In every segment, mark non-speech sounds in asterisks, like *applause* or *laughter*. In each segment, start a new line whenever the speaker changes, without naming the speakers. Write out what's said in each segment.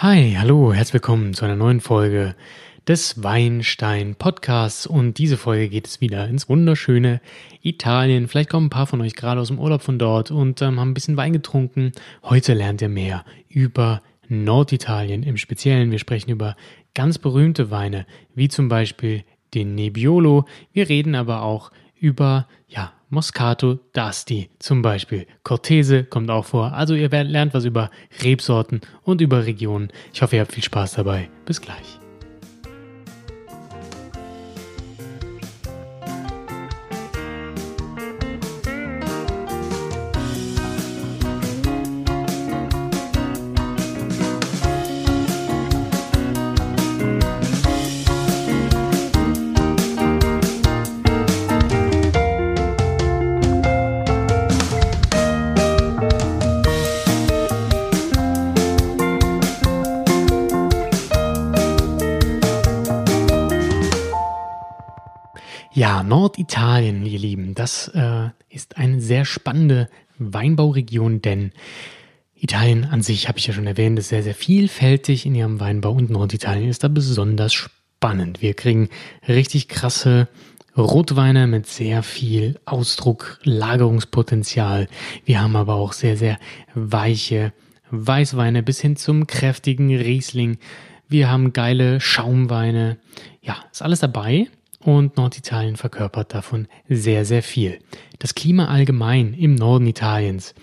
Hi, hallo, herzlich willkommen zu einer neuen Folge des Weinstein Podcasts und diese Folge geht es wieder ins wunderschöne Italien. Vielleicht kommen ein paar von euch gerade aus dem Urlaub von dort und ähm, haben ein bisschen Wein getrunken. Heute lernt ihr mehr über Norditalien im Speziellen. Wir sprechen über ganz berühmte Weine, wie zum Beispiel den Nebbiolo. Wir reden aber auch über, ja, Moscato d'Asti zum Beispiel. Cortese kommt auch vor. Also ihr lernt was über Rebsorten und über Regionen. Ich hoffe, ihr habt viel Spaß dabei. Bis gleich. Ja, Norditalien, ihr Lieben, das äh, ist eine sehr spannende Weinbauregion, denn Italien an sich, habe ich ja schon erwähnt, ist sehr, sehr vielfältig in ihrem Weinbau und Norditalien ist da besonders spannend. Wir kriegen richtig krasse Rotweine mit sehr viel Ausdruck, Lagerungspotenzial. Wir haben aber auch sehr, sehr weiche Weißweine bis hin zum kräftigen Riesling. Wir haben geile Schaumweine. Ja, ist alles dabei und Norditalien verkörpert davon sehr, sehr viel. Das Klima allgemein im Norden Italiens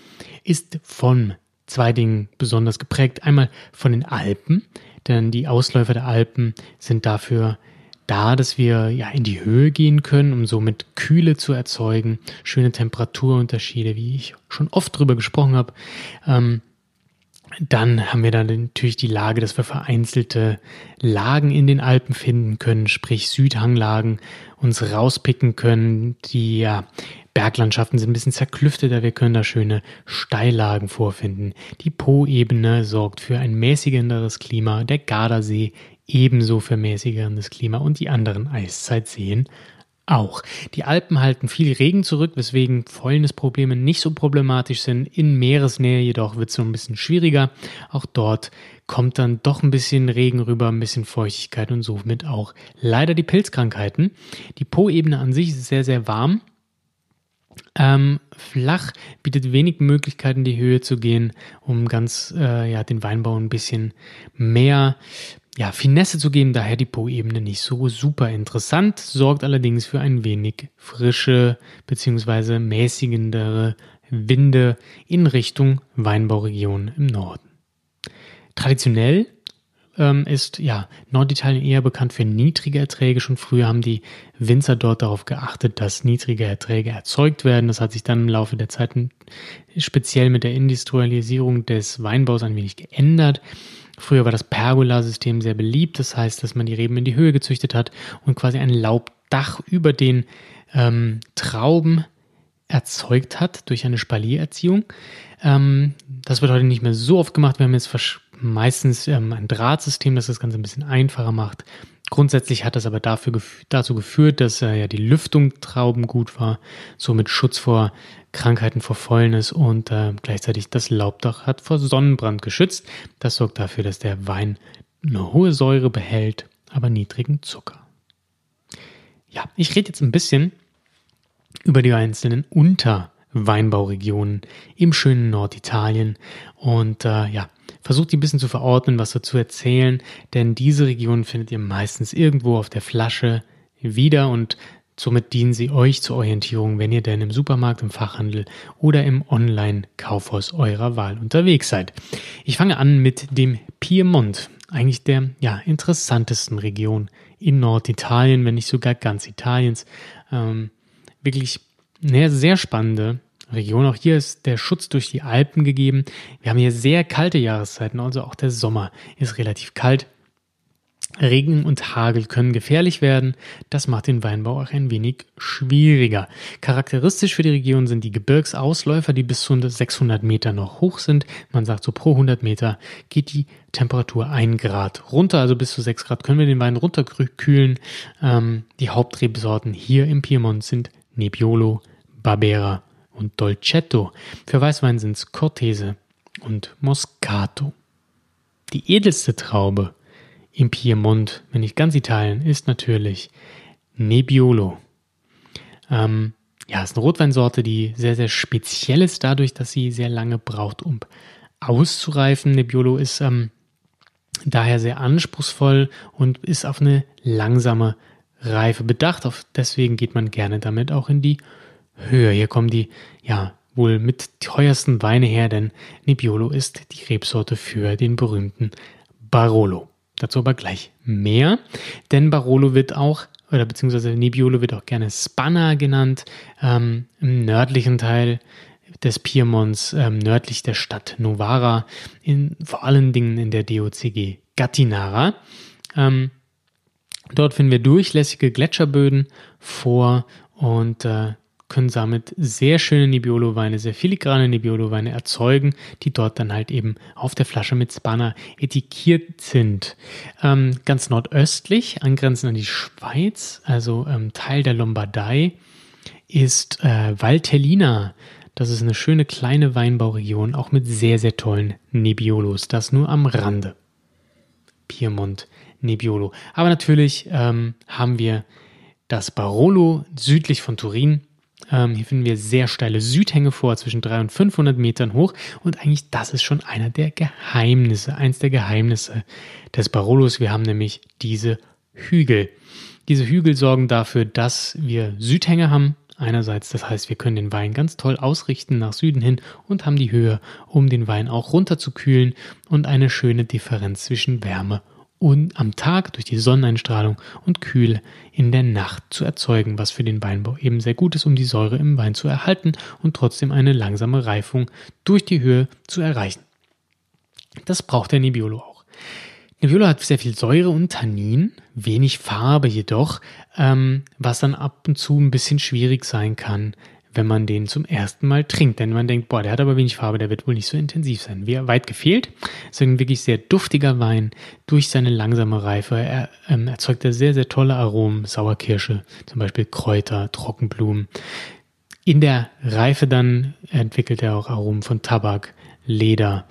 ist von zwei Dingen besonders geprägt. Einmal von den Alpen, denn die Ausläufer der Alpen sind dafür da, dass wir ja in die Höhe gehen können, um somit Kühle zu erzeugen, schöne Temperaturunterschiede, wie ich schon oft drüber gesprochen habe. Ähm, dann haben wir dann natürlich die Lage, dass wir vereinzelte Lagen in den Alpen finden können, sprich Südhanglagen uns rauspicken können. Die ja, Berglandschaften sind ein bisschen zerklüfteter, wir können da schöne Steillagen vorfinden. Die Po-Ebene sorgt für ein mäßigenderes Klima, der Gardasee ebenso für mäßigeres Klima und die anderen Eiszeitseen auch. Die Alpen halten viel Regen zurück, weswegen Fäulnisprobleme nicht so problematisch sind. In Meeresnähe jedoch wird es so ein bisschen schwieriger. Auch dort kommt dann doch ein bisschen Regen rüber, ein bisschen Feuchtigkeit und somit auch leider die Pilzkrankheiten. Die Po-Ebene an sich ist sehr, sehr warm. Ähm, flach bietet wenig Möglichkeiten, die Höhe zu gehen, um ganz äh, ja den Weinbau ein bisschen mehr ja, Finesse zu geben, daher die Po-Ebene nicht so super interessant, sorgt allerdings für ein wenig frische bzw. mäßigendere Winde in Richtung Weinbauregion im Norden. Traditionell ähm, ist ja Norditalien eher bekannt für niedrige Erträge. Schon früher haben die Winzer dort darauf geachtet, dass niedrige Erträge erzeugt werden. Das hat sich dann im Laufe der Zeit speziell mit der Industrialisierung des Weinbaus ein wenig geändert. Früher war das Pergola-System sehr beliebt, das heißt, dass man die Reben in die Höhe gezüchtet hat und quasi ein Laubdach über den ähm, Trauben erzeugt hat durch eine Spaliererziehung. Ähm, das wird heute nicht mehr so oft gemacht. Wir haben jetzt meistens ähm, ein Drahtsystem, das das Ganze ein bisschen einfacher macht. Grundsätzlich hat das aber dafür, dazu geführt, dass äh, ja die Lüftung Trauben gut war, somit Schutz vor Krankheiten, vor Fäulnis und äh, gleichzeitig das Laubdach hat vor Sonnenbrand geschützt. Das sorgt dafür, dass der Wein eine hohe Säure behält, aber niedrigen Zucker. Ja, ich rede jetzt ein bisschen über die einzelnen Unterweinbauregionen im schönen Norditalien und äh, ja, Versucht die ein bisschen zu verordnen, was dazu erzählen, denn diese Regionen findet ihr meistens irgendwo auf der Flasche wieder und somit dienen sie euch zur Orientierung, wenn ihr denn im Supermarkt, im Fachhandel oder im Online-Kaufhaus eurer Wahl unterwegs seid. Ich fange an mit dem Piemont, eigentlich der ja, interessantesten Region in Norditalien, wenn nicht sogar ganz Italiens. Ähm, wirklich eine sehr spannende Region. Auch hier ist der Schutz durch die Alpen gegeben. Wir haben hier sehr kalte Jahreszeiten, also auch der Sommer ist relativ kalt. Regen und Hagel können gefährlich werden. Das macht den Weinbau auch ein wenig schwieriger. Charakteristisch für die Region sind die Gebirgsausläufer, die bis zu 600 Meter noch hoch sind. Man sagt so pro 100 Meter geht die Temperatur ein Grad runter, also bis zu 6 Grad können wir den Wein runterkühlen. Ähm, die Hauptrebsorten hier im Piemont sind Nebbiolo, Barbera und Dolcetto. Für Weißwein sind es Cortese und Moscato. die edelste Traube im Piemont, wenn nicht ganz Italien, ist natürlich Nebbiolo. Ähm, ja, ist eine Rotweinsorte, die sehr, sehr speziell ist, dadurch, dass sie sehr lange braucht, um auszureifen. Nebbiolo ist ähm, daher sehr anspruchsvoll und ist auf eine langsame Reife bedacht. Deswegen geht man gerne damit auch in die Höhe. Hier kommen die, ja, wohl mit teuersten Weine her, denn Nebbiolo ist die Rebsorte für den berühmten Barolo. Dazu aber gleich mehr, denn Barolo wird auch, oder beziehungsweise Nebbiolo wird auch gerne Spanna genannt, ähm, im nördlichen Teil des Piemonts, ähm, nördlich der Stadt Novara, in, vor allen Dingen in der DOCG Gattinara. Ähm, dort finden wir durchlässige Gletscherböden vor und äh, können damit sehr schöne Nebbiolo-Weine, sehr filigrane Nebbiolo-Weine erzeugen, die dort dann halt eben auf der Flasche mit Spanner etikiert sind. Ähm, ganz nordöstlich, angrenzend an die Schweiz, also ähm, Teil der Lombardei, ist äh, Valtellina. Das ist eine schöne kleine Weinbauregion, auch mit sehr, sehr tollen Nebbiolos. Das nur am Rande. Piemont, Nebbiolo. Aber natürlich ähm, haben wir das Barolo südlich von Turin, ähm, hier finden wir sehr steile Südhänge vor, zwischen 300 und 500 Metern hoch. Und eigentlich das ist schon einer der Geheimnisse, eins der Geheimnisse des Barolos. Wir haben nämlich diese Hügel. Diese Hügel sorgen dafür, dass wir Südhänge haben. Einerseits, das heißt, wir können den Wein ganz toll ausrichten nach Süden hin und haben die Höhe, um den Wein auch runterzukühlen und eine schöne Differenz zwischen Wärme und und am Tag durch die Sonneneinstrahlung und Kühle in der Nacht zu erzeugen, was für den Weinbau eben sehr gut ist, um die Säure im Wein zu erhalten und trotzdem eine langsame Reifung durch die Höhe zu erreichen. Das braucht der Nebbiolo auch. Nebbiolo hat sehr viel Säure und Tannin, wenig Farbe jedoch, ähm, was dann ab und zu ein bisschen schwierig sein kann, wenn man den zum ersten Mal trinkt. Denn man denkt, boah, der hat aber wenig Farbe, der wird wohl nicht so intensiv sein. Wie weit gefehlt. Es ist ein wirklich sehr duftiger Wein. Durch seine langsame Reife er, ähm, erzeugt er sehr, sehr tolle Aromen. Sauerkirsche, zum Beispiel Kräuter, Trockenblumen. In der Reife dann entwickelt er auch Aromen von Tabak, Leder,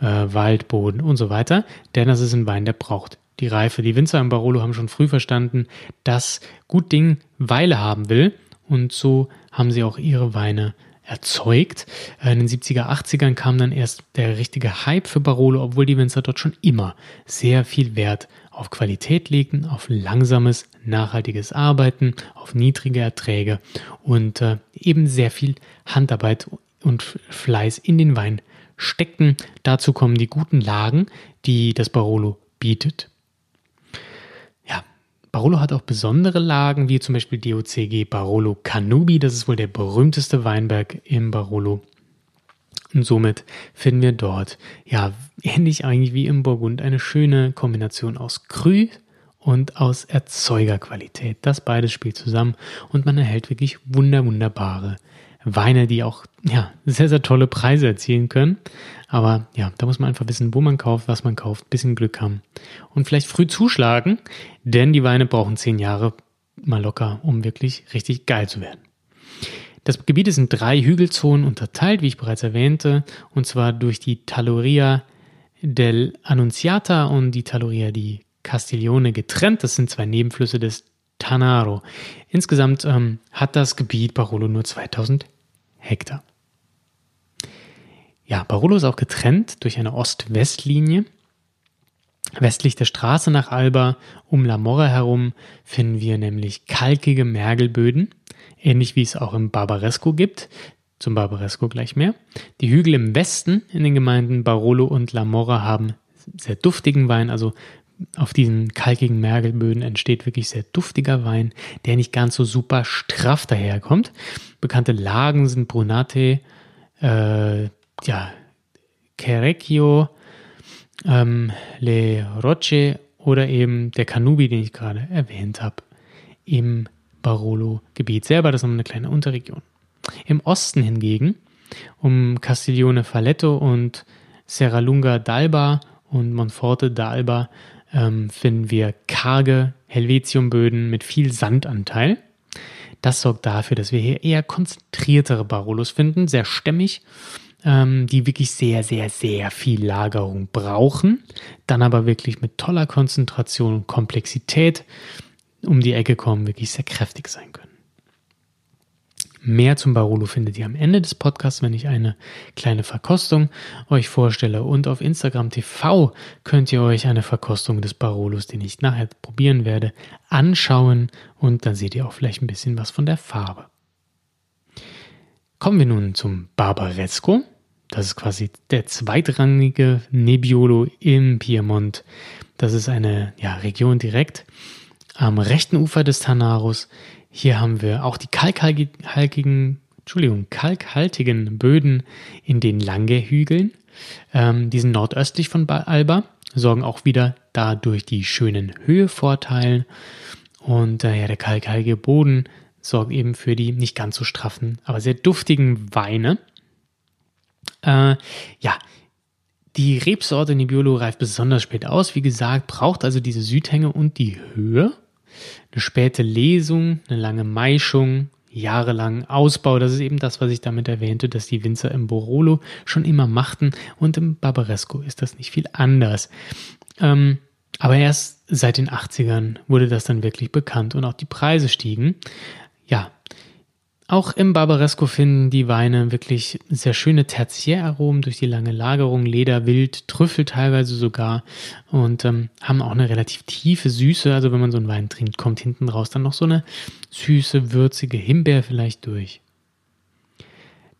äh, Waldboden und so weiter. Denn das ist ein Wein, der braucht die Reife. Die Winzer im Barolo haben schon früh verstanden, dass gut Ding Weile haben will und so haben sie auch ihre Weine erzeugt. In den 70er, 80ern kam dann erst der richtige Hype für Barolo, obwohl die Winzer dort schon immer sehr viel Wert auf Qualität legten, auf langsames, nachhaltiges Arbeiten, auf niedrige Erträge und äh, eben sehr viel Handarbeit und Fleiß in den Wein steckten. Dazu kommen die guten Lagen, die das Barolo bietet. Barolo hat auch besondere Lagen, wie zum Beispiel DOCG Barolo Canubi. Das ist wohl der berühmteste Weinberg im Barolo. Und somit finden wir dort, ja, ähnlich eigentlich wie im Burgund, eine schöne Kombination aus Krü und aus Erzeugerqualität. Das beides spielt zusammen und man erhält wirklich wunder, wunderbare Weine, die auch ja, sehr, sehr tolle Preise erzielen können. Aber ja, da muss man einfach wissen, wo man kauft, was man kauft, bisschen Glück haben und vielleicht früh zuschlagen, denn die Weine brauchen zehn Jahre mal locker, um wirklich richtig geil zu werden. Das Gebiet ist in drei Hügelzonen unterteilt, wie ich bereits erwähnte, und zwar durch die Taloria del Annunziata und die Taloria di Castiglione getrennt. Das sind zwei Nebenflüsse des Tanaro. Insgesamt ähm, hat das Gebiet Barolo nur 2000 Hektar. Ja, Barolo ist auch getrennt durch eine Ost-West-Linie. Westlich der Straße nach Alba, um La Morra herum, finden wir nämlich kalkige Mergelböden, ähnlich wie es auch im Barbaresco gibt. Zum Barbaresco gleich mehr. Die Hügel im Westen in den Gemeinden Barolo und La Morra haben sehr duftigen Wein, also auf diesen kalkigen Mergelböden entsteht wirklich sehr duftiger Wein, der nicht ganz so super straff daherkommt. Bekannte Lagen sind Brunate, äh, ja, Cerecchio, ähm, Le Roche oder eben der Canubi, den ich gerade erwähnt habe, im Barolo-Gebiet selber. Das ist nochmal eine kleine Unterregion. Im Osten hingegen, um Castiglione Falletto und Serralunga d'Alba und Monforte d'Alba ähm, finden wir karge Helvetiumböden mit viel Sandanteil. Das sorgt dafür, dass wir hier eher konzentriertere Barolos finden, sehr stämmig, ähm, die wirklich sehr, sehr, sehr viel Lagerung brauchen, dann aber wirklich mit toller Konzentration und Komplexität um die Ecke kommen, wirklich sehr kräftig sein können. Mehr zum Barolo findet ihr am Ende des Podcasts, wenn ich eine kleine Verkostung euch vorstelle. Und auf Instagram TV könnt ihr euch eine Verkostung des Barolos, den ich nachher probieren werde, anschauen. Und dann seht ihr auch vielleicht ein bisschen was von der Farbe. Kommen wir nun zum Barbaresco. Das ist quasi der zweitrangige Nebbiolo im Piemont. Das ist eine ja, Region direkt am rechten Ufer des Tanarus hier haben wir auch die kalkhaltigen, Entschuldigung, kalkhaltigen Böden in den Lange-Hügeln. Ähm, die sind nordöstlich von Alba, sorgen auch wieder dadurch die schönen Höhevorteile. Und äh, ja, der kalkhaltige Boden sorgt eben für die nicht ganz so straffen, aber sehr duftigen Weine. Äh, ja, die Rebsorte Nebbiolo reift besonders spät aus. Wie gesagt, braucht also diese Südhänge und die Höhe eine späte Lesung, eine lange Maischung, jahrelang Ausbau. Das ist eben das, was ich damit erwähnte, dass die Winzer im Borolo schon immer machten und im Barbaresco ist das nicht viel anders. Ähm, aber erst seit den 80ern wurde das dann wirklich bekannt und auch die Preise stiegen. Ja, auch im Barbaresco finden die Weine wirklich sehr schöne Tertiäraromen durch die lange Lagerung, Leder, Wild, Trüffel teilweise sogar und ähm, haben auch eine relativ tiefe Süße. Also wenn man so einen Wein trinkt, kommt hinten raus dann noch so eine süße, würzige Himbeer vielleicht durch.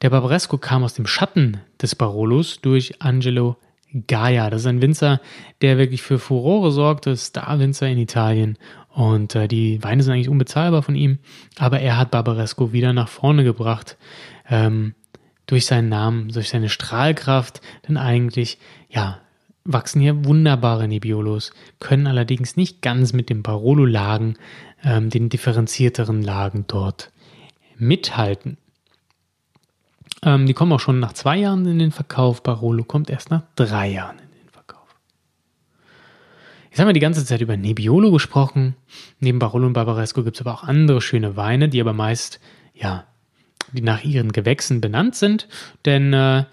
Der Barbaresco kam aus dem Schatten des Barolos durch Angelo Gaia. Das ist ein Winzer, der wirklich für Furore sorgte, Star-Winzer in Italien und äh, die Weine sind eigentlich unbezahlbar von ihm, aber er hat Barbaresco wieder nach vorne gebracht. Ähm, durch seinen Namen, durch seine Strahlkraft, denn eigentlich, ja, wachsen hier wunderbare Nebbiolos, können allerdings nicht ganz mit den Barolo-Lagen, ähm, den differenzierteren Lagen dort mithalten. Ähm, die kommen auch schon nach zwei Jahren in den Verkauf. Barolo kommt erst nach drei Jahren Jetzt haben wir die ganze Zeit über Nebbiolo gesprochen. Neben Barolo und Barbaresco gibt es aber auch andere schöne Weine, die aber meist, ja, die nach ihren Gewächsen benannt sind. Denn, äh,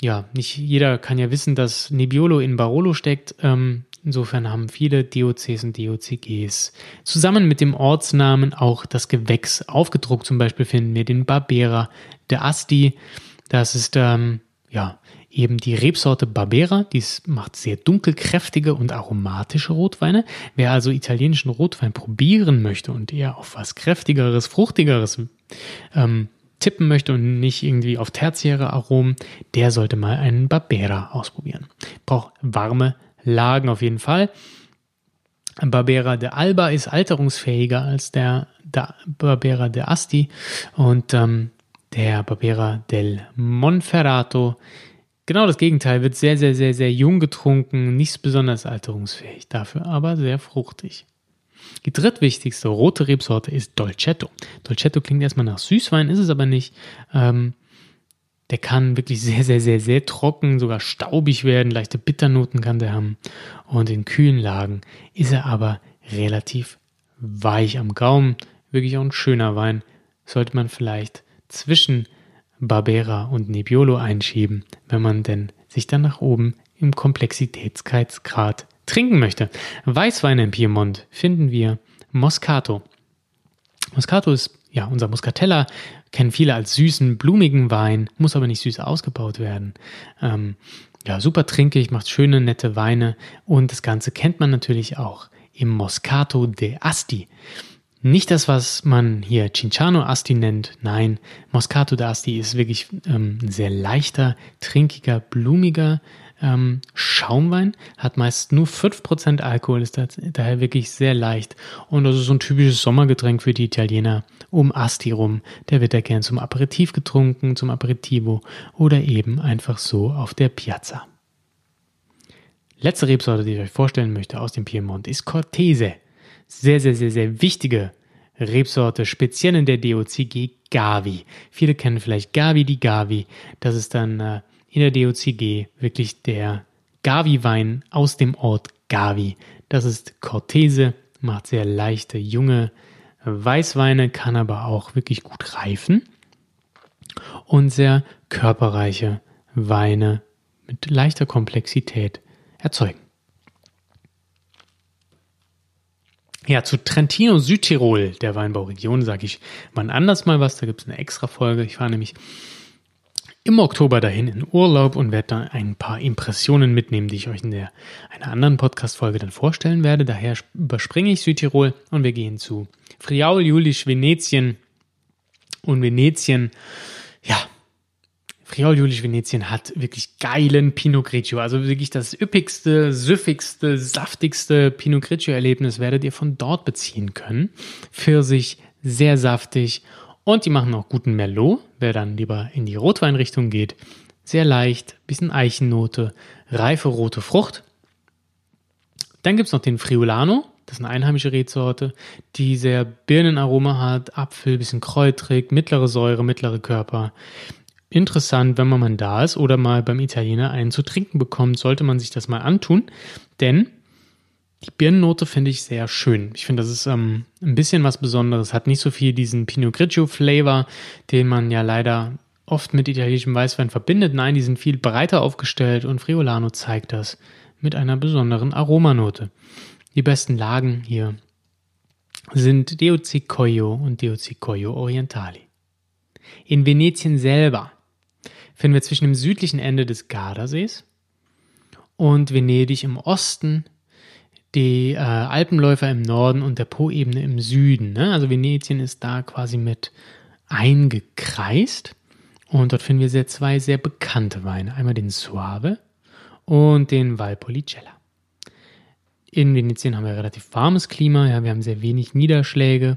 ja, nicht jeder kann ja wissen, dass Nebbiolo in Barolo steckt. Ähm, insofern haben viele DOCs und DOCGs zusammen mit dem Ortsnamen auch das Gewächs aufgedruckt. Zum Beispiel finden wir den Barbera de Asti. Das ist, ähm, ja, eben die Rebsorte Barbera, die macht sehr dunkelkräftige und aromatische Rotweine. Wer also italienischen Rotwein probieren möchte und eher auf was kräftigeres, fruchtigeres ähm, tippen möchte und nicht irgendwie auf tertiäre Aromen, der sollte mal einen Barbera ausprobieren. Braucht warme Lagen auf jeden Fall. Barbera de Alba ist alterungsfähiger als der, der Barbera de Asti und ähm, der Barbera del Monferrato Genau das Gegenteil, wird sehr, sehr, sehr, sehr jung getrunken, nicht besonders alterungsfähig, dafür aber sehr fruchtig. Die drittwichtigste rote Rebsorte ist Dolcetto. Dolcetto klingt erstmal nach Süßwein, ist es aber nicht. Ähm, der kann wirklich sehr, sehr, sehr, sehr trocken, sogar staubig werden. Leichte Bitternoten kann der haben. Und in kühlen Lagen ist er aber relativ weich am Gaumen. Wirklich auch ein schöner Wein. Sollte man vielleicht zwischen Barbera und Nebbiolo einschieben, wenn man denn sich dann nach oben im Komplexitätsgrad trinken möchte. Weißweine im Piemont finden wir Moscato. Moscato ist ja unser Muscatella, kennen viele als süßen, blumigen Wein, muss aber nicht süß ausgebaut werden. Ähm, ja, super trinkig, macht schöne, nette Weine und das Ganze kennt man natürlich auch im Moscato de Asti. Nicht das, was man hier Cinciano Asti nennt. Nein, Moscato d'Asti ist wirklich ähm, ein sehr leichter, trinkiger, blumiger ähm, Schaumwein. Hat meist nur 5% Alkohol, ist daher wirklich sehr leicht. Und das ist so ein typisches Sommergetränk für die Italiener um Asti rum. Der wird ja gern zum Aperitif getrunken, zum Aperitivo oder eben einfach so auf der Piazza. Letzte Rebsorte, die ich euch vorstellen möchte aus dem Piemont, ist Cortese sehr, sehr, sehr, sehr wichtige Rebsorte, speziell in der DOCG Gavi. Viele kennen vielleicht Gavi, die Gavi. Das ist dann äh, in der DOCG wirklich der Gavi-Wein aus dem Ort Gavi. Das ist Cortese, macht sehr leichte, junge Weißweine, kann aber auch wirklich gut reifen und sehr körperreiche Weine mit leichter Komplexität erzeugen. Ja, zu Trentino Südtirol, der Weinbauregion, sage ich wann anders mal was. Da gibt es eine extra Folge. Ich war nämlich im Oktober dahin in Urlaub und werde da ein paar Impressionen mitnehmen, die ich euch in der einer anderen Podcast-Folge dann vorstellen werde. Daher überspringe ich Südtirol und wir gehen zu Friaul, Julisch, Venetien. Und Venetien, ja, Friaul Julisch Venetien hat wirklich geilen Pinot Grigio. Also wirklich das üppigste, süffigste, saftigste Pinot Grigio Erlebnis werdet ihr von dort beziehen können. Für sich sehr saftig und die machen auch guten Merlot, wer dann lieber in die Rotweinrichtung geht. Sehr leicht, bisschen Eichennote, reife rote Frucht. Dann gibt es noch den Friulano, das ist eine einheimische Rebsorte, die sehr Birnenaroma hat, Apfel, bisschen kräutrig, mittlere Säure, mittlere Körper interessant, wenn man mal da ist oder mal beim Italiener einen zu trinken bekommt, sollte man sich das mal antun, denn die Birnennote finde ich sehr schön. Ich finde, das ist ähm, ein bisschen was Besonderes. Hat nicht so viel diesen Pinot Grigio Flavor, den man ja leider oft mit italienischem Weißwein verbindet. Nein, die sind viel breiter aufgestellt und Friolano zeigt das mit einer besonderen Aromanote. Die besten Lagen hier sind DOC Coio und DOC Coio Orientali. In Venetien selber finden wir zwischen dem südlichen Ende des Gardasees und Venedig im Osten die äh, Alpenläufer im Norden und der Po-Ebene im Süden. Ne? Also Venetien ist da quasi mit eingekreist. Und dort finden wir sehr, zwei sehr bekannte Weine. Einmal den Suave und den Valpolicella. In Venetien haben wir relativ warmes Klima, ja, wir haben sehr wenig Niederschläge,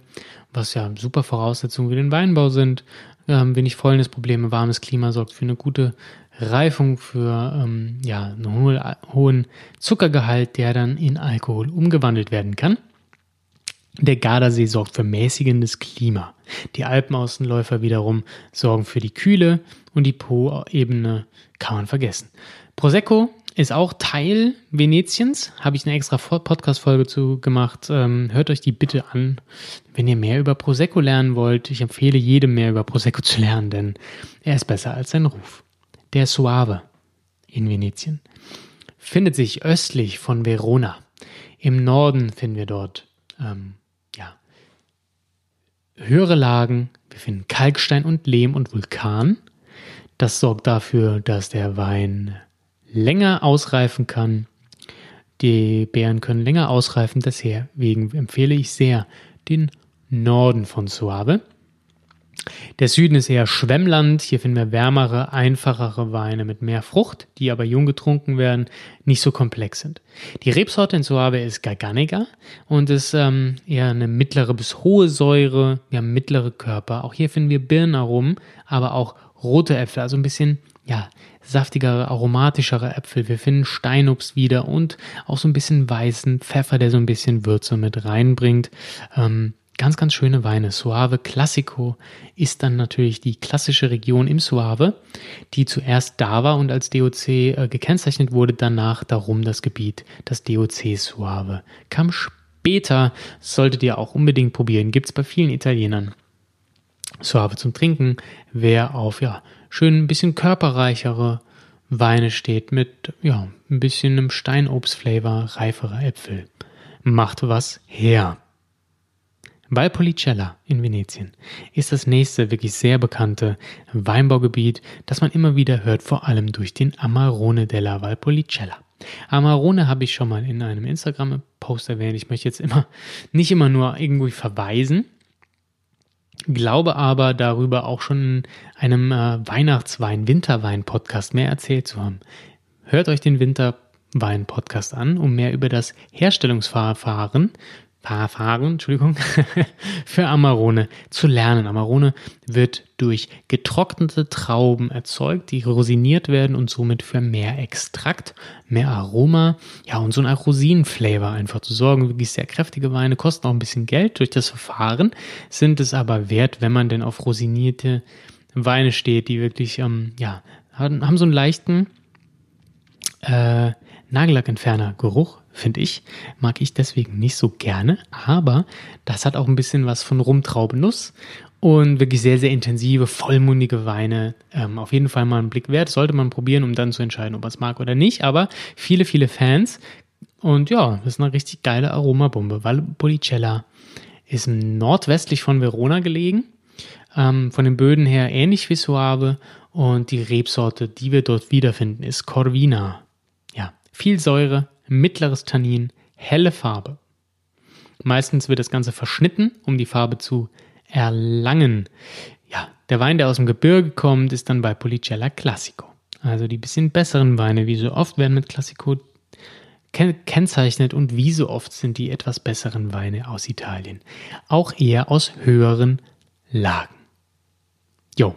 was ja super Voraussetzungen für den Weinbau sind. Haben wenig Fäulnisprobleme, warmes Klima sorgt für eine gute Reifung, für ähm, ja, einen hohen, hohen Zuckergehalt, der dann in Alkohol umgewandelt werden kann. Der Gardasee sorgt für mäßigendes Klima. Die Alpenaußenläufer wiederum sorgen für die Kühle und die Po-Ebene kann man vergessen. Prosecco ist auch Teil Venetiens. Habe ich eine extra Podcast-Folge zu gemacht. Ähm, hört euch die bitte an, wenn ihr mehr über Prosecco lernen wollt. Ich empfehle jedem mehr über Prosecco zu lernen, denn er ist besser als sein Ruf. Der Suave in Venetien findet sich östlich von Verona. Im Norden finden wir dort ähm, ja, höhere Lagen. Wir finden Kalkstein und Lehm und Vulkan. Das sorgt dafür, dass der Wein länger ausreifen kann. Die Beeren können länger ausreifen, deswegen empfehle ich sehr den Norden von Suave. Der Süden ist eher Schwemmland. Hier finden wir wärmere, einfachere Weine mit mehr Frucht, die aber jung getrunken werden, nicht so komplex sind. Die Rebsorte in Suave ist Garganega und ist ähm, eher eine mittlere bis hohe Säure, ja, mittlere Körper. Auch hier finden wir Birnenaromen, aber auch rote Äpfel, also ein bisschen ja, saftigere, aromatischere Äpfel. Wir finden Steinobst wieder und auch so ein bisschen weißen Pfeffer, der so ein bisschen Würze mit reinbringt. Ähm, ganz, ganz schöne Weine. Suave Classico ist dann natürlich die klassische Region im Suave, die zuerst da war und als DOC äh, gekennzeichnet wurde, danach darum das Gebiet, das DOC Suave. Kam später, solltet ihr auch unbedingt probieren, gibt es bei vielen Italienern. Suave zum Trinken, wer auf ja, schön ein bisschen körperreichere Weine steht mit ja, ein bisschen einem Steinobstflavor, reifere Äpfel. Macht was her. Valpolicella in Venetien ist das nächste wirklich sehr bekannte Weinbaugebiet, das man immer wieder hört, vor allem durch den Amarone della Valpolicella. Amarone habe ich schon mal in einem Instagram-Post erwähnt. Ich möchte jetzt immer nicht immer nur irgendwie verweisen, glaube aber darüber auch schon in einem äh, Weihnachtswein, Winterwein-Podcast mehr erzählt zu haben. Hört euch den Winterwein-Podcast an, um mehr über das Herstellungsverfahren Verfahren, Entschuldigung, *laughs* für Amarone zu lernen. Amarone wird durch getrocknete Trauben erzeugt, die rosiniert werden und somit für mehr Extrakt, mehr Aroma, ja und so ein Rosinenflavor einfach zu sorgen. Wirklich sehr kräftige Weine, kosten auch ein bisschen Geld durch das Verfahren, sind es aber wert, wenn man denn auf rosinierte Weine steht, die wirklich, ähm, ja, haben, haben so einen leichten äh, Nagellackentferner-Geruch finde ich. Mag ich deswegen nicht so gerne, aber das hat auch ein bisschen was von Rumtraubenuss und wirklich sehr, sehr intensive, vollmundige Weine. Ähm, auf jeden Fall mal einen Blick wert, sollte man probieren, um dann zu entscheiden, ob man es mag oder nicht. Aber viele, viele Fans. Und ja, das ist eine richtig geile Aromabombe. Valpolicella ist nordwestlich von Verona gelegen. Ähm, von den Böden her ähnlich wie Suave. Und die Rebsorte, die wir dort wiederfinden, ist Corvina. Ja, viel Säure, mittleres Tannin, helle Farbe. Meistens wird das Ganze verschnitten, um die Farbe zu erlangen. Ja, der Wein, der aus dem Gebirge kommt, ist dann bei Policella Classico. Also die bisschen besseren Weine, wie so oft werden mit Classico kennzeichnet und wie so oft sind die etwas besseren Weine aus Italien. Auch eher aus höheren Lagen. Jo,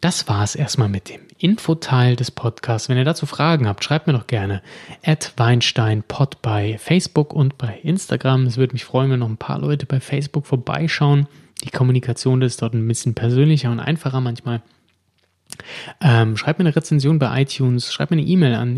das war es erstmal mit dem Infoteil des Podcasts. Wenn ihr dazu Fragen habt, schreibt mir doch gerne at WeinsteinPod bei Facebook und bei Instagram. Es würde mich freuen, wenn noch ein paar Leute bei Facebook vorbeischauen. Die Kommunikation ist dort ein bisschen persönlicher und einfacher manchmal. Ähm, schreibt mir eine Rezension bei iTunes, schreibt mir eine E-Mail an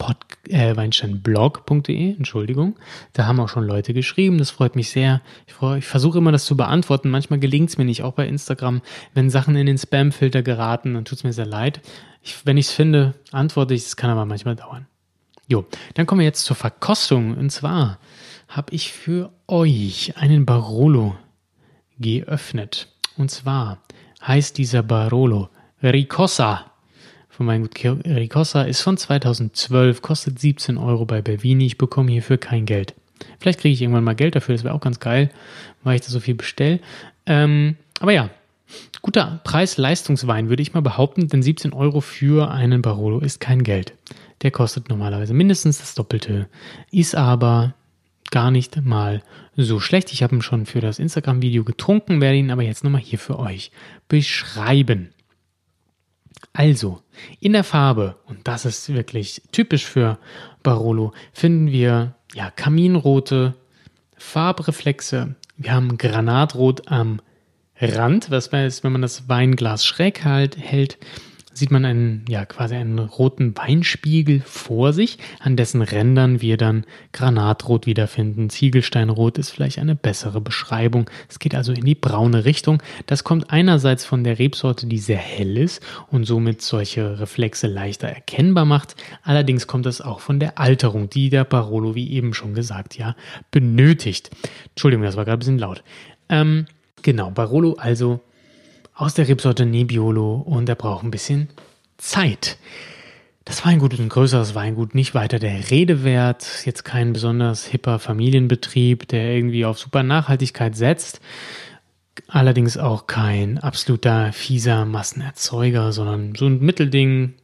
jan.weinstein.de äh, weinsteinblog.de, Entschuldigung. Da haben auch schon Leute geschrieben, das freut mich sehr. Ich, ich versuche immer das zu beantworten. Manchmal gelingt es mir nicht, auch bei Instagram. Wenn Sachen in den Spam-Filter geraten, dann tut es mir sehr leid. Ich, wenn ich es finde, antworte ich, es kann aber manchmal dauern. Jo, dann kommen wir jetzt zur Verkostung. Und zwar habe ich für euch einen Barolo geöffnet. Und zwar heißt dieser Barolo Ricossa von Weingut Ricossa ist von 2012, kostet 17 Euro bei Belvini. Ich bekomme hierfür kein Geld. Vielleicht kriege ich irgendwann mal Geld dafür, das wäre auch ganz geil, weil ich da so viel bestelle. Ähm, aber ja, guter Preis-Leistungswein würde ich mal behaupten, denn 17 Euro für einen Barolo ist kein Geld. Der kostet normalerweise mindestens das Doppelte, ist aber gar nicht mal so schlecht. Ich habe ihn schon für das Instagram-Video getrunken, werde ihn aber jetzt nochmal hier für euch beschreiben. Also, in der Farbe, und das ist wirklich typisch für Barolo, finden wir ja kaminrote Farbreflexe. Wir haben Granatrot am Rand, was ist, wenn man das Weinglas schräg halt, hält sieht man einen, ja, quasi einen roten Weinspiegel vor sich, an dessen Rändern wir dann Granatrot wiederfinden. Ziegelsteinrot ist vielleicht eine bessere Beschreibung. Es geht also in die braune Richtung. Das kommt einerseits von der Rebsorte, die sehr hell ist und somit solche Reflexe leichter erkennbar macht. Allerdings kommt es auch von der Alterung, die der Barolo, wie eben schon gesagt, ja, benötigt. Entschuldigung, das war gerade ein bisschen laut. Ähm, genau, Barolo also aus der Rebsorte Nebbiolo und er braucht ein bisschen Zeit. Das Weingut ist ein größeres Weingut, nicht weiter der Rede wert, jetzt kein besonders hipper Familienbetrieb, der irgendwie auf super Nachhaltigkeit setzt, allerdings auch kein absoluter fieser Massenerzeuger, sondern so ein Mittelding,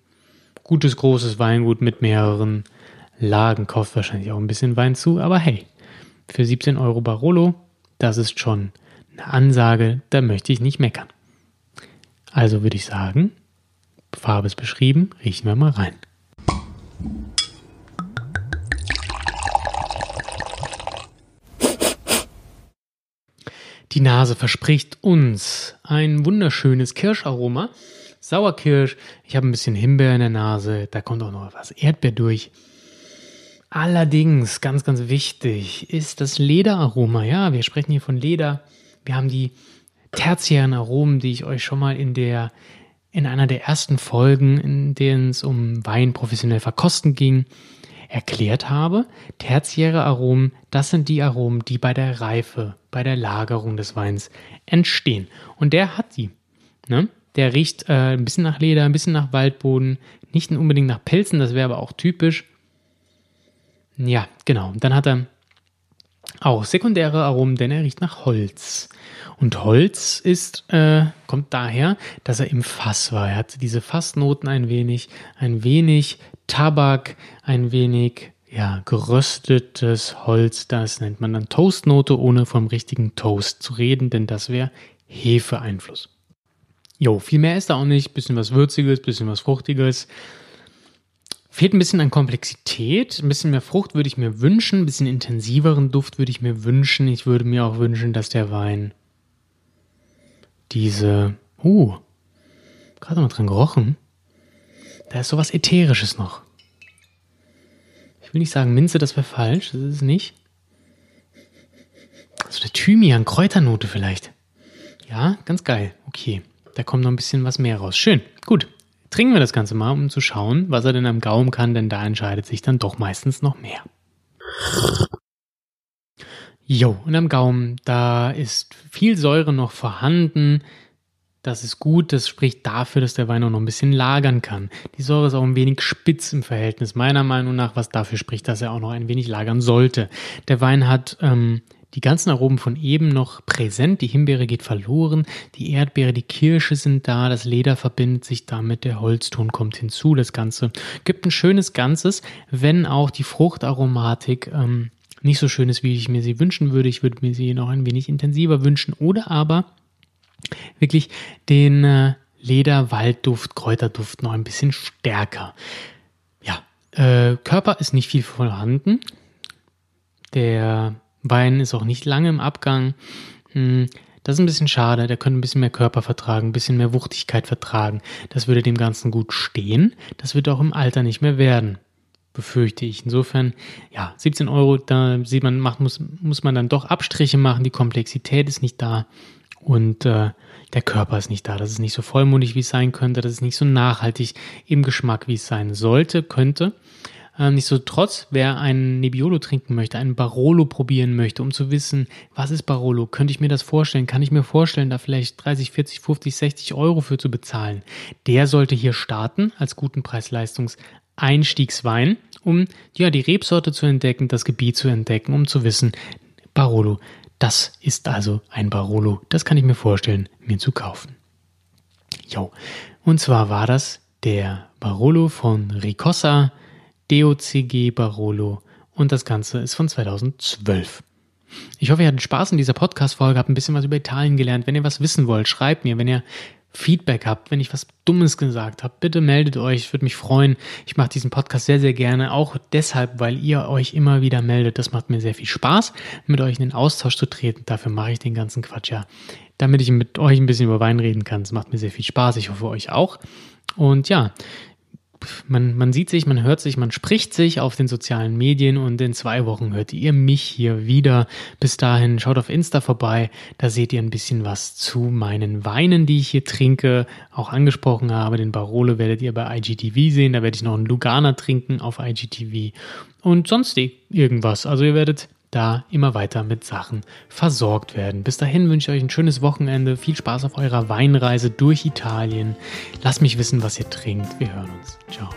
gutes großes Weingut mit mehreren Lagen, kauft wahrscheinlich auch ein bisschen Wein zu, aber hey, für 17 Euro Barolo, das ist schon eine Ansage, da möchte ich nicht meckern. Also würde ich sagen, Farbe ist beschrieben, riechen wir mal rein. Die Nase verspricht uns ein wunderschönes Kirscharoma. Sauerkirsch, ich habe ein bisschen Himbeer in der Nase, da kommt auch noch was Erdbeer durch. Allerdings, ganz, ganz wichtig, ist das Lederaroma. Ja, wir sprechen hier von Leder. Wir haben die tertiären Aromen, die ich euch schon mal in der in einer der ersten Folgen, in denen es um Wein professionell verkosten ging, erklärt habe. Tertiäre Aromen, das sind die Aromen, die bei der Reife, bei der Lagerung des Weins entstehen. Und der hat die. Ne? Der riecht äh, ein bisschen nach Leder, ein bisschen nach Waldboden, nicht unbedingt nach Pilzen, das wäre aber auch typisch. Ja, genau. Dann hat er auch sekundäre Aromen, denn er riecht nach Holz. Und Holz ist, äh, kommt daher, dass er im Fass war. Er hatte diese Fassnoten ein wenig, ein wenig Tabak, ein wenig ja, geröstetes Holz. Das nennt man dann Toastnote, ohne vom richtigen Toast zu reden, denn das wäre Hefeeinfluss. Jo, viel mehr ist da auch nicht. Bisschen was Würziges, bisschen was Fruchtiges. Fehlt ein bisschen an Komplexität, ein bisschen mehr Frucht würde ich mir wünschen, ein bisschen intensiveren Duft würde ich mir wünschen. Ich würde mir auch wünschen, dass der Wein diese, uh, gerade noch dran gerochen, da ist sowas Ätherisches noch. Ich will nicht sagen Minze, das wäre falsch, das ist es nicht. So eine Thymian, Kräuternote vielleicht. Ja, ganz geil. Okay, da kommt noch ein bisschen was mehr raus. Schön, gut. Trinken wir das Ganze mal, um zu schauen, was er denn am Gaumen kann, denn da entscheidet sich dann doch meistens noch mehr. Jo, und am Gaumen, da ist viel Säure noch vorhanden. Das ist gut, das spricht dafür, dass der Wein auch noch ein bisschen lagern kann. Die Säure ist auch ein wenig spitz im Verhältnis, meiner Meinung nach, was dafür spricht, dass er auch noch ein wenig lagern sollte. Der Wein hat ähm, die ganzen Aromen von eben noch präsent, die Himbeere geht verloren, die Erdbeere, die Kirsche sind da, das Leder verbindet sich damit, der Holzton kommt hinzu, das Ganze gibt ein schönes Ganzes, wenn auch die Fruchtaromatik ähm, nicht so schön ist, wie ich mir sie wünschen würde. Ich würde mir sie noch ein wenig intensiver wünschen oder aber wirklich den äh, Leder, Waldduft, Kräuterduft noch ein bisschen stärker. Ja, äh, Körper ist nicht viel vorhanden. Der Wein ist auch nicht lange im Abgang. Hm, das ist ein bisschen schade. Der könnte ein bisschen mehr Körper vertragen, ein bisschen mehr Wuchtigkeit vertragen. Das würde dem Ganzen gut stehen. Das wird auch im Alter nicht mehr werden, befürchte ich. Insofern, ja, 17 Euro, da sieht man, macht, muss, muss man dann doch Abstriche machen. Die Komplexität ist nicht da und äh, der Körper ist nicht da. Das ist nicht so vollmundig, wie es sein könnte. Das ist nicht so nachhaltig im Geschmack, wie es sein sollte, könnte. Ähm, Nichtsdestotrotz, wer einen Nebbiolo trinken möchte, einen Barolo probieren möchte, um zu wissen, was ist Barolo, könnte ich mir das vorstellen, kann ich mir vorstellen, da vielleicht 30, 40, 50, 60 Euro für zu bezahlen. Der sollte hier starten als guten Preis-Leistungs-Einstiegswein, um ja die Rebsorte zu entdecken, das Gebiet zu entdecken, um zu wissen, Barolo, das ist also ein Barolo. Das kann ich mir vorstellen, mir zu kaufen. Jo. Und zwar war das der Barolo von Ricossa, DOCG Barolo und das Ganze ist von 2012. Ich hoffe, ihr hattet Spaß in dieser Podcast-Folge, habt ein bisschen was über Italien gelernt. Wenn ihr was wissen wollt, schreibt mir. Wenn ihr Feedback habt, wenn ich was Dummes gesagt habe, bitte meldet euch. Ich würde mich freuen. Ich mache diesen Podcast sehr, sehr gerne. Auch deshalb, weil ihr euch immer wieder meldet. Das macht mir sehr viel Spaß, mit euch in den Austausch zu treten. Dafür mache ich den ganzen Quatsch ja. Damit ich mit euch ein bisschen über Wein reden kann. Das macht mir sehr viel Spaß. Ich hoffe, euch auch. Und ja, man, man sieht sich, man hört sich, man spricht sich auf den sozialen Medien und in zwei Wochen hört ihr mich hier wieder. Bis dahin schaut auf Insta vorbei, da seht ihr ein bisschen was zu meinen Weinen, die ich hier trinke, auch angesprochen habe. Den Barolo werdet ihr bei IGTV sehen, da werde ich noch einen Lugana trinken auf IGTV und sonst irgendwas. Also ihr werdet da immer weiter mit Sachen versorgt werden. Bis dahin wünsche ich euch ein schönes Wochenende, viel Spaß auf eurer Weinreise durch Italien. Lasst mich wissen, was ihr trinkt. Wir hören uns. Ciao.